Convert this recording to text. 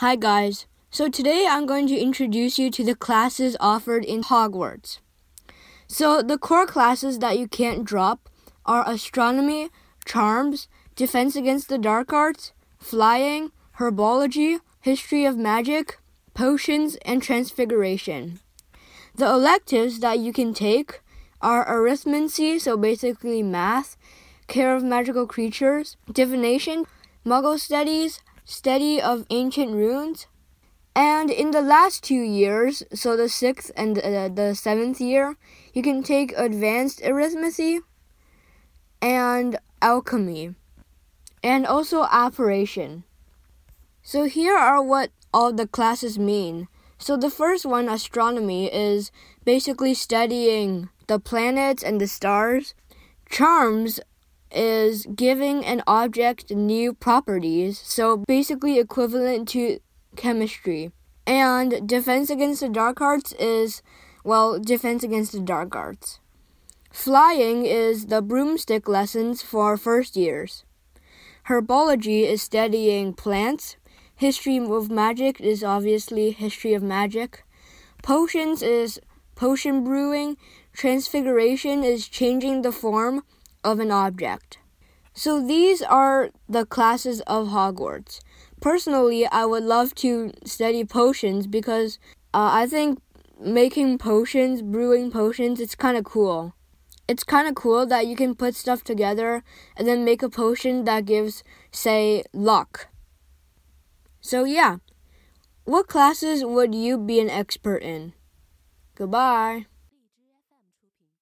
Hi, guys. So, today I'm going to introduce you to the classes offered in Hogwarts. So, the core classes that you can't drop are astronomy, charms, defense against the dark arts, flying, herbology, history of magic, potions, and transfiguration. The electives that you can take are arithmancy, so basically math, care of magical creatures, divination, muggle studies, study of ancient runes. And in the last two years, so the sixth and uh, the seventh year, you can take advanced arithmetic and alchemy, and also apparition. So here are what all the classes mean. So the first one, astronomy, is basically studying the planets and the stars. Charms is giving an object new properties, so basically equivalent to chemistry. And defense against the dark arts is, well, defense against the dark arts. Flying is the broomstick lessons for first years. Herbology is studying plants. History of magic is obviously history of magic. Potions is potion brewing. Transfiguration is changing the form of an object. So these are the classes of Hogwarts. Personally, I would love to study potions because uh, I think making potions, brewing potions, it's kind of cool. It's kind of cool that you can put stuff together and then make a potion that gives, say, luck. So, yeah. What classes would you be an expert in? Goodbye.